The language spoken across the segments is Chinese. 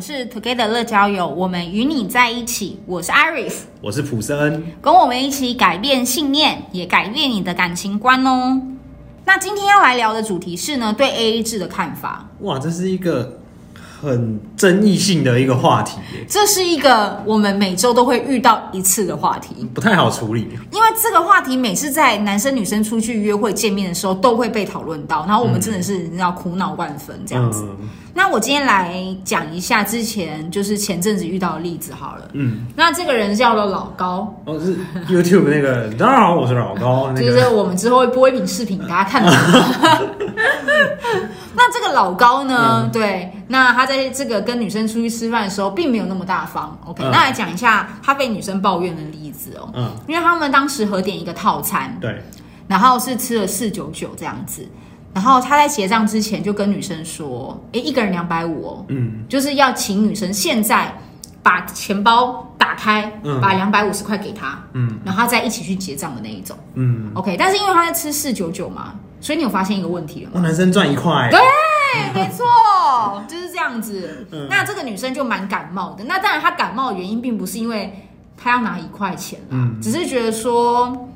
们是 Together 乐交友，我们与你在一起。我是 Iris，我是普森，跟我们一起改变信念，也改变你的感情观哦。那今天要来聊的主题是呢，对 AA 制的看法。哇，这是一个很争议性的一个话题耶。这是一个我们每周都会遇到一次的话题，不太好处理。因为这个话题每次在男生女生出去约会见面的时候都会被讨论到，然后我们真的是你知道苦恼万分这样子。嗯那我今天来讲一下之前就是前阵子遇到的例子好了。嗯，那这个人叫做老高，哦，是 YouTube 那个，大家好，我是老高。那个、就是我们之后会播一饼视频给大家看。那这个老高呢？嗯、对，那他在这个跟女生出去吃饭的时候，并没有那么大方。OK，、嗯、那来讲一下他被女生抱怨的例子哦。嗯，因为他们当时合点一个套餐，对，然后是吃了四九九这样子。然后他在结账之前就跟女生说：“哎，一个人两百五哦，嗯，就是要请女生现在把钱包打开，嗯、把两百五十块给他，嗯，然后他再一起去结账的那一种，嗯，OK。但是因为他在吃四九九嘛，所以你有发现一个问题了吗？男生赚一块，对，没错，就是这样子。嗯、那这个女生就蛮感冒的。那当然，她感冒的原因并不是因为她要拿一块钱啦，嗯，只是觉得说。”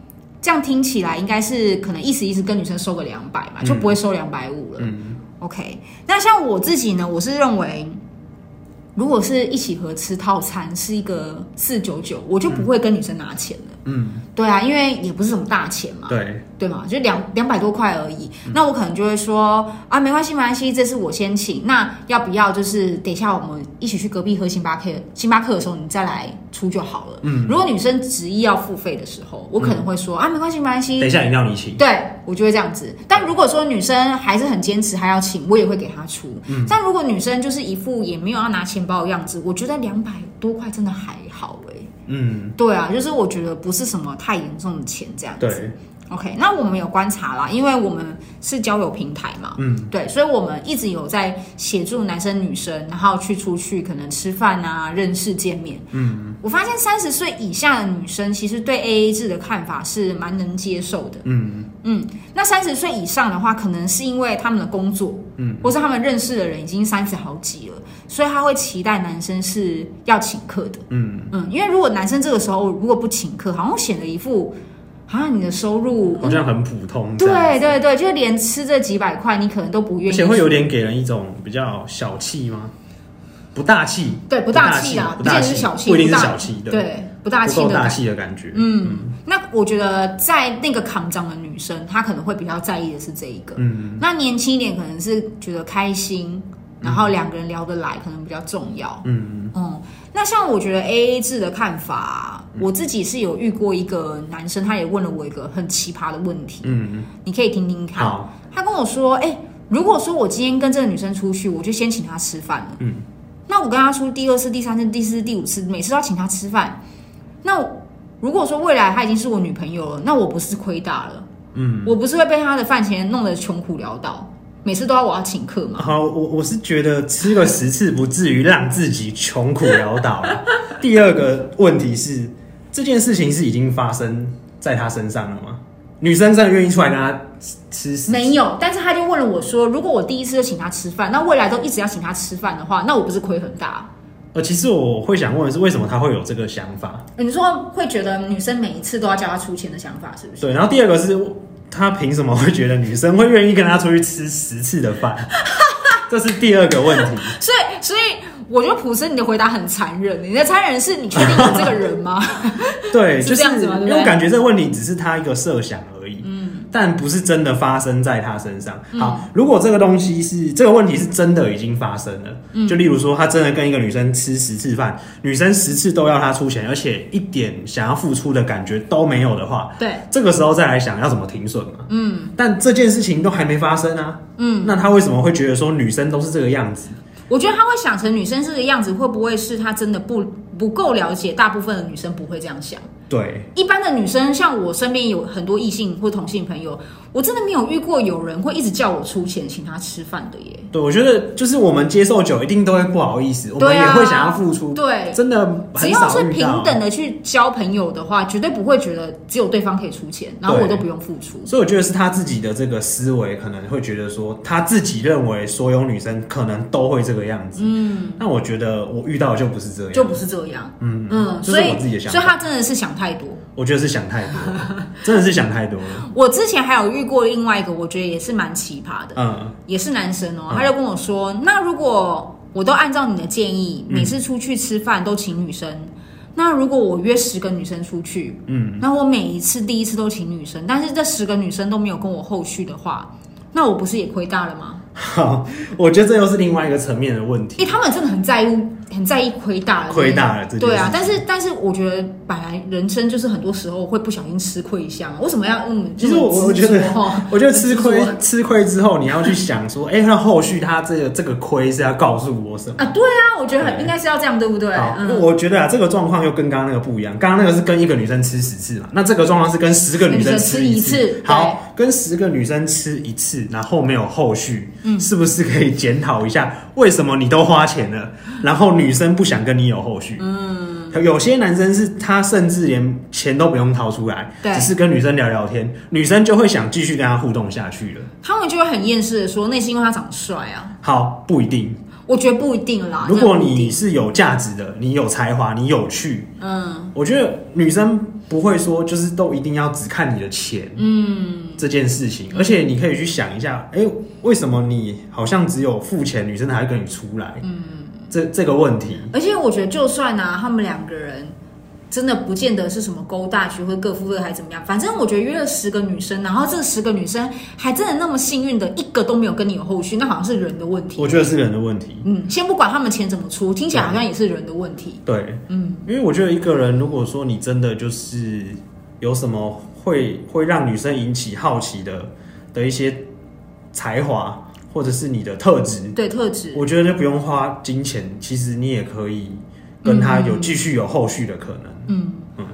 这样听起来应该是可能意思意思跟女生收个两百嘛，就不会收两百五了。嗯，OK。那像我自己呢，我是认为，如果是一起合吃套餐是一个四九九，我就不会跟女生拿钱了。嗯，对啊，因为也不是什么大钱嘛。对。对嘛，就两两百多块而已。嗯、那我可能就会说啊，没关系，没关系，这次我先请。那要不要就是等一下我们一起去隔壁喝星巴克？星巴克的时候你再来出就好了。嗯，如果女生执意要付费的时候，我可能会说、嗯、啊，没关系，没关系，等一下饮料你请。对，我就会这样子。但如果说女生还是很坚持还要请，我也会给她出。嗯，但如果女生就是一副也没有要拿钱包的样子，我觉得两百多块真的还好哎、欸。嗯，对啊，就是我觉得不是什么太严重的钱这样子。OK，那我们有观察啦，因为我们是交友平台嘛，嗯，对，所以我们一直有在协助男生女生，然后去出去可能吃饭啊、认识、见面，嗯，我发现三十岁以下的女生其实对 AA 制的看法是蛮能接受的，嗯。嗯，那三十岁以上的话，可能是因为他们的工作，嗯，或是他们认识的人已经三十好几了，所以他会期待男生是要请客的，嗯。嗯，因为如果男生这个时候如果不请客，好像显得一副。啊，你的收入好像很普通。对对对，就连吃这几百块，你可能都不愿意。而且会有点给人一种比较小气吗？不大气。对，不大气啊，不见得是小气，不一定是小气的。对，不大气的。大气的感觉。嗯，那我觉得在那个扛长的女生，她可能会比较在意的是这一个。嗯。那年轻一点，可能是觉得开心，然后两个人聊得来，可能比较重要。嗯嗯。那像我觉得 AA 制的看法。我自己是有遇过一个男生，他也问了我一个很奇葩的问题，嗯，你可以听听看。好，他跟我说，哎、欸，如果说我今天跟这个女生出去，我就先请她吃饭了，嗯，那我跟她出第二次、第三次、第四次、第五次，每次都要请她吃饭，那如果说未来她已经是我女朋友了，那我不是亏大了？嗯，我不是会被她的饭钱弄得穷苦潦倒？每次都要我要请客嘛？好，我我是觉得吃个十次不至于让自己穷苦潦倒。第二个问题是。这件事情是已经发生在他身上了吗？女生真的愿意出来跟他吃死？没有，但是他就问了我说：“如果我第一次就请他吃饭，那未来都一直要请他吃饭的话，那我不是亏很大？”呃，其实我会想问的是，为什么他会有这个想法？你说会觉得女生每一次都要叫他出钱的想法，是不是？对。然后第二个是，他凭什么会觉得女生会愿意跟他出去吃十次的饭？这是第二个问题。所以，所以。我觉得普生，你的回答很残忍。你的残忍是你确定有这个人吗？对，是这样子吗？因为我感觉这个问题只是他一个设想但不是真的发生在他身上。好，如果这个东西是这个问题是真的已经发生了，嗯，就例如说他真的跟一个女生吃十次饭，女生十次都要他出钱，而且一点想要付出的感觉都没有的话，对，这个时候再来想要怎么停损嘛？嗯，但这件事情都还没发生啊，嗯，那他为什么会觉得说女生都是这个样子？我觉得他会想成女生这个样子，会不会是他真的不不够了解？大部分的女生不会这样想。对，一般的女生，像我身边有很多异性或同性朋友，我真的没有遇过有人会一直叫我出钱请他吃饭的耶。对，我觉得就是我们接受久，一定都会不好意思，我们也会想要付出。对，真的。只要是平等的去交朋友的话，绝对不会觉得只有对方可以出钱，然后我都不用付出。所以我觉得是他自己的这个思维可能会觉得说，他自己认为所有女生可能都会这个样子。嗯，那我觉得我遇到的就不是这样，就不是这样。嗯嗯，所以我自己的想法，所以他真的是想太多。我觉得是想太多，真的是想太多了。我之前还有遇过另外一个，我觉得也是蛮奇葩的，嗯，也是男生哦、喔，他就跟我说，嗯、那如果我都按照你的建议，每次出去吃饭都请女生，嗯、那如果我约十个女生出去，嗯，那我每一次第一次都请女生，但是这十个女生都没有跟我后续的话，那我不是也亏大了吗？好，我觉得这又是另外一个层面的问题。哎、欸，他们真的很在乎。很在意亏大了，亏大了，对啊，但是但是我觉得本来人生就是很多时候会不小心吃亏一下，为什么要嗯？其实我我觉得，我觉得吃亏吃亏之后，你要去想说，哎，那后续他这个这个亏是要告诉我什么？啊？对啊，我觉得很应该是要这样，对不对？我觉得啊，这个状况又跟刚刚那个不一样，刚刚那个是跟一个女生吃十次嘛，那这个状况是跟十个女生吃一次，好，跟十个女生吃一次，然后没有后续，嗯，是不是可以检讨一下，为什么你都花钱了，然后女生不想跟你？有后续，嗯，有些男生是他甚至连钱都不用掏出来，对，只是跟女生聊聊天，女生就会想继续跟他互动下去了。他们就会很厌世的说，那是因为他长得帅啊。好，不一定，我觉得不一定啦。如果你是有价值的，你有才华，你有趣，嗯，我觉得女生不会说就是都一定要只看你的钱，嗯，这件事情。而且你可以去想一下，哎，为什么你好像只有付钱，女生才会跟你出来？嗯。这这个问题，而且我觉得，就算呢、啊，他们两个人真的不见得是什么勾大学，或者各付各还怎么样，反正我觉得约了十个女生，然后这十个女生还真的那么幸运的一个都没有跟你有后续，那好像是人的问题。我觉得是人的问题。嗯，先不管他们钱怎么出，听起来好像也是人的问题。对，嗯，因为我觉得一个人如果说你真的就是有什么会会让女生引起好奇的的一些才华。或者是你的特质，对特质，我觉得就不用花金钱，其实你也可以跟他有继续有后续的可能。嗯嗯，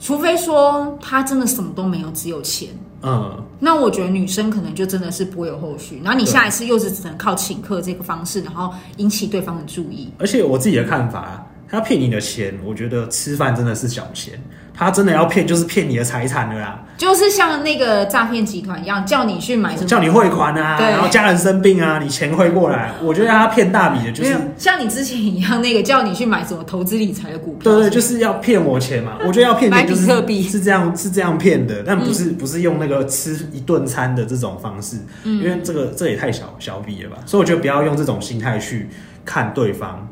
除非说他真的什么都没有，只有钱。嗯，那我觉得女生可能就真的是不会有后续，然后你下一次又是只能靠请客这个方式，然后引起对方的注意。而且我自己的看法，他骗你的钱，我觉得吃饭真的是小钱。他真的要骗，就是骗你的财产的啦，就是像那个诈骗集团一样，叫你去买什么，叫你汇款啊，然后家人生病啊，你钱汇过来，我觉得他骗大笔的，就是像你之前一样，那个叫你去买什么投资理财的股票，对对，就是要骗我钱嘛。我觉得要骗钱就是是这样，是这样骗的，但不是、嗯、不是用那个吃一顿餐的这种方式，嗯、因为这个这也太小小笔了吧，所以我觉得不要用这种心态去看对方。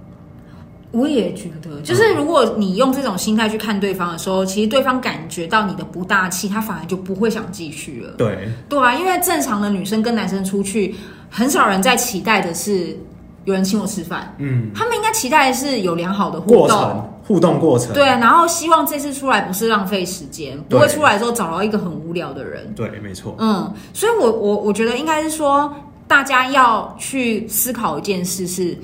我也觉得，就是如果你用这种心态去看对方的时候，其实对方感觉到你的不大气，他反而就不会想继续了。对，对啊，因为正常的女生跟男生出去，很少人在期待的是有人请我吃饭。嗯，他们应该期待的是有良好的互动，过程，互动过程。对啊，然后希望这次出来不是浪费时间，不会出来之后找到一个很无聊的人。对，没错。嗯，所以我我我觉得应该是说，大家要去思考一件事是。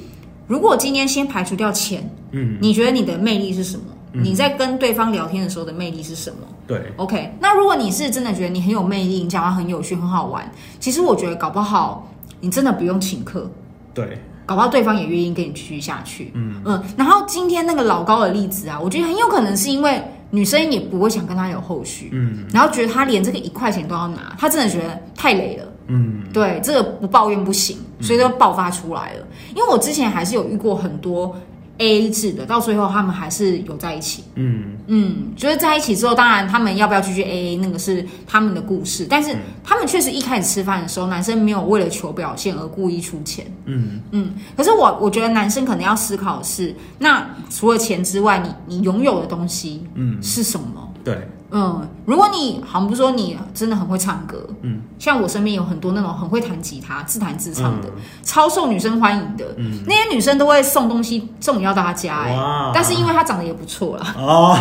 如果今天先排除掉钱，嗯，你觉得你的魅力是什么？嗯、你在跟对方聊天的时候的魅力是什么？对，OK。那如果你是真的觉得你很有魅力，你讲话很有趣，很好玩，其实我觉得搞不好你真的不用请客，对，搞不好对方也愿意跟你继续下去，嗯嗯。然后今天那个老高的例子啊，我觉得很有可能是因为女生也不会想跟他有后续，嗯，然后觉得他连这个一块钱都要拿，他真的觉得太累了。嗯，对，这个不抱怨不行，所以都爆发出来了。嗯、因为我之前还是有遇过很多 AA 制的，到最后他们还是有在一起。嗯嗯，就是在一起之后，当然他们要不要继续 AA，那个是他们的故事。但是他们确实一开始吃饭的时候，男生没有为了求表现而故意出钱。嗯嗯，可是我我觉得男生可能要思考的是，那除了钱之外，你你拥有的东西，嗯，是什么？对。嗯，如果你好像不说你真的很会唱歌，嗯，像我身边有很多那种很会弹吉他、自弹自唱的，嗯、超受女生欢迎的，嗯，那些女生都会送东西送你到他家，哎，但是因为他长得也不错啦，哦，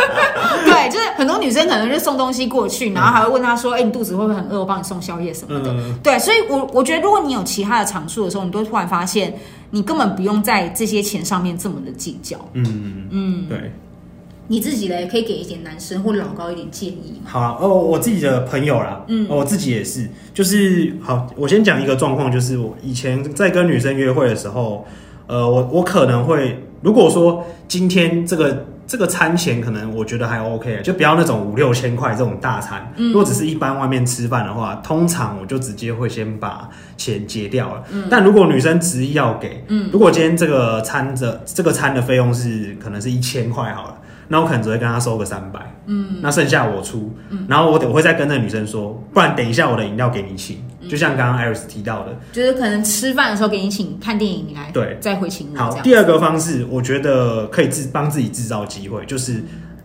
对，就是很多女生可能就送东西过去，然后还会问他说，哎、欸，你肚子会不会很饿？我帮你送宵夜什么的，嗯、对，所以我我觉得如果你有其他的长处的时候，你都会突然发现，你根本不用在这些钱上面这么的计较，嗯嗯，嗯。对。你自己嘞，可以给一点男生或老高一点建议。好啊，哦，我自己的朋友啦，嗯，我自己也是，就是好，我先讲一个状况，就是我以前在跟女生约会的时候，呃，我我可能会，如果说今天这个。这个餐钱可能我觉得还 OK，就不要那种五六千块这种大餐。嗯，如果只是一般外面吃饭的话，通常我就直接会先把钱结掉了。嗯，但如果女生执意要给，嗯，如果今天这个餐的这个餐的费用是可能是一千块好了。那我可能只会跟他收个三百，嗯，那剩下我出，嗯，然后我我会再跟那个女生说，不然等一下我的饮料给你请，嗯、就像刚刚 Iris 提到的，就是可能吃饭的时候给你请，看电影你来，对，再回请你。好，第二个方式，我觉得可以自帮自己制造机会，就是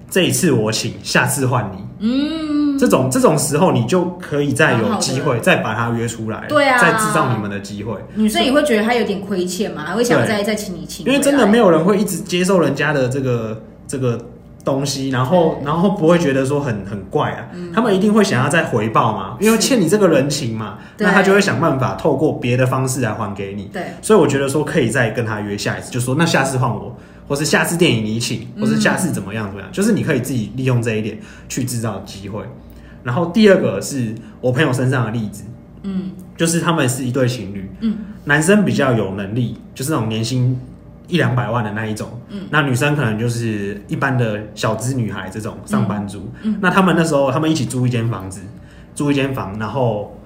这一次我请，下次换你，嗯，这种这种时候你就可以再有机会再把他约出来，对啊，再制造你们的机会。女生也会觉得他有点亏欠嘛，还会想再再请你请，因为真的没有人会一直接受人家的这个这个。东西，然后然后不会觉得说很很怪啊，嗯、他们一定会想要再回报嘛，因为欠你这个人情嘛，那他就会想办法透过别的方式来还给你。对，所以我觉得说可以再跟他约下一次，就说那下次换我，或是下次电影你请，或是下次怎么样怎么样，就是你可以自己利用这一点去制造机会。然后第二个是我朋友身上的例子，嗯，就是他们是一对情侣，嗯，男生比较有能力，就是那种年薪。一两百万的那一种，嗯，那女生可能就是一般的小资女孩这种上班族，嗯，嗯，那他们那时候他们一起租一间房子，租一间房，然后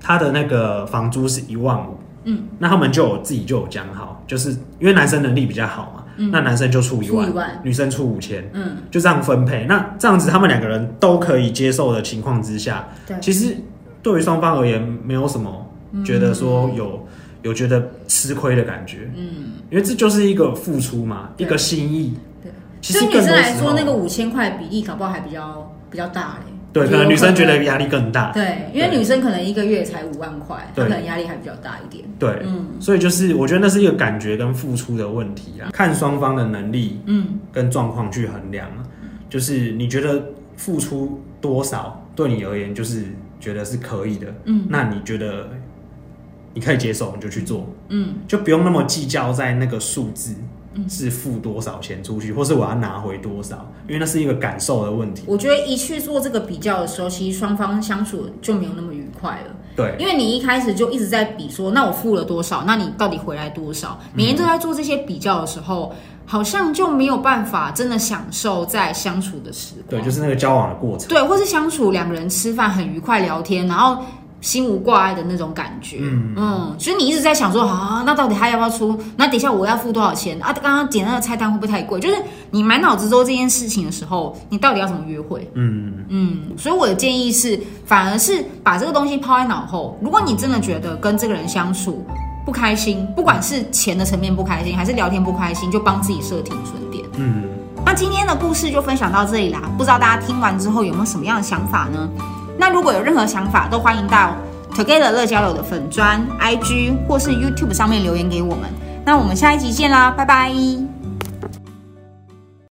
他的那个房租是一万五，嗯，那他们就有自己就有讲好，就是因为男生能力比较好嘛，嗯，那男生就出一万，女生出五千，嗯，就这样分配，那这样子他们两个人都可以接受的情况之下，对，其实对于双方而言没有什么觉得说有。嗯有觉得吃亏的感觉，嗯，因为这就是一个付出嘛，一个心意。对，其实对女生来说，那个五千块比例搞不好还比较比较大嘞。对，可能女生觉得压力更大。对，因为女生可能一个月才五万块，她可能压力还比较大一点。对，嗯，所以就是我觉得那是一个感觉跟付出的问题啊，看双方的能力，嗯，跟状况去衡量。嗯，就是你觉得付出多少对你而言就是觉得是可以的，嗯，那你觉得？你可以接受，你就去做，嗯，就不用那么计较在那个数字，是付多少钱出去，或是我要拿回多少，因为那是一个感受的问题。我觉得一去做这个比较的时候，其实双方相处就没有那么愉快了。对，因为你一开始就一直在比说，那我付了多少，那你到底回来多少？每天都在做这些比较的时候，好像就没有办法真的享受在相处的时光。对，就是那个交往的过程。对，或是相处两个人吃饭很愉快聊天，然后。心无挂碍的那种感觉，嗯嗯，所以你一直在想说，啊，那到底他要不要出？那等一下我要付多少钱啊？刚刚点那个菜单会不会太贵？就是你满脑子都这件事情的时候，你到底要怎么约会？嗯嗯，所以我的建议是，反而是把这个东西抛在脑后。如果你真的觉得跟这个人相处不开心，不管是钱的层面不开心，还是聊天不开心，就帮自己设停损点。嗯，那今天的故事就分享到这里啦。不知道大家听完之后有没有什么样的想法呢？那如果有任何想法，都欢迎到 Together 乐交友的粉砖、IG 或是 YouTube 上面留言给我们。那我们下一集见啦，拜拜。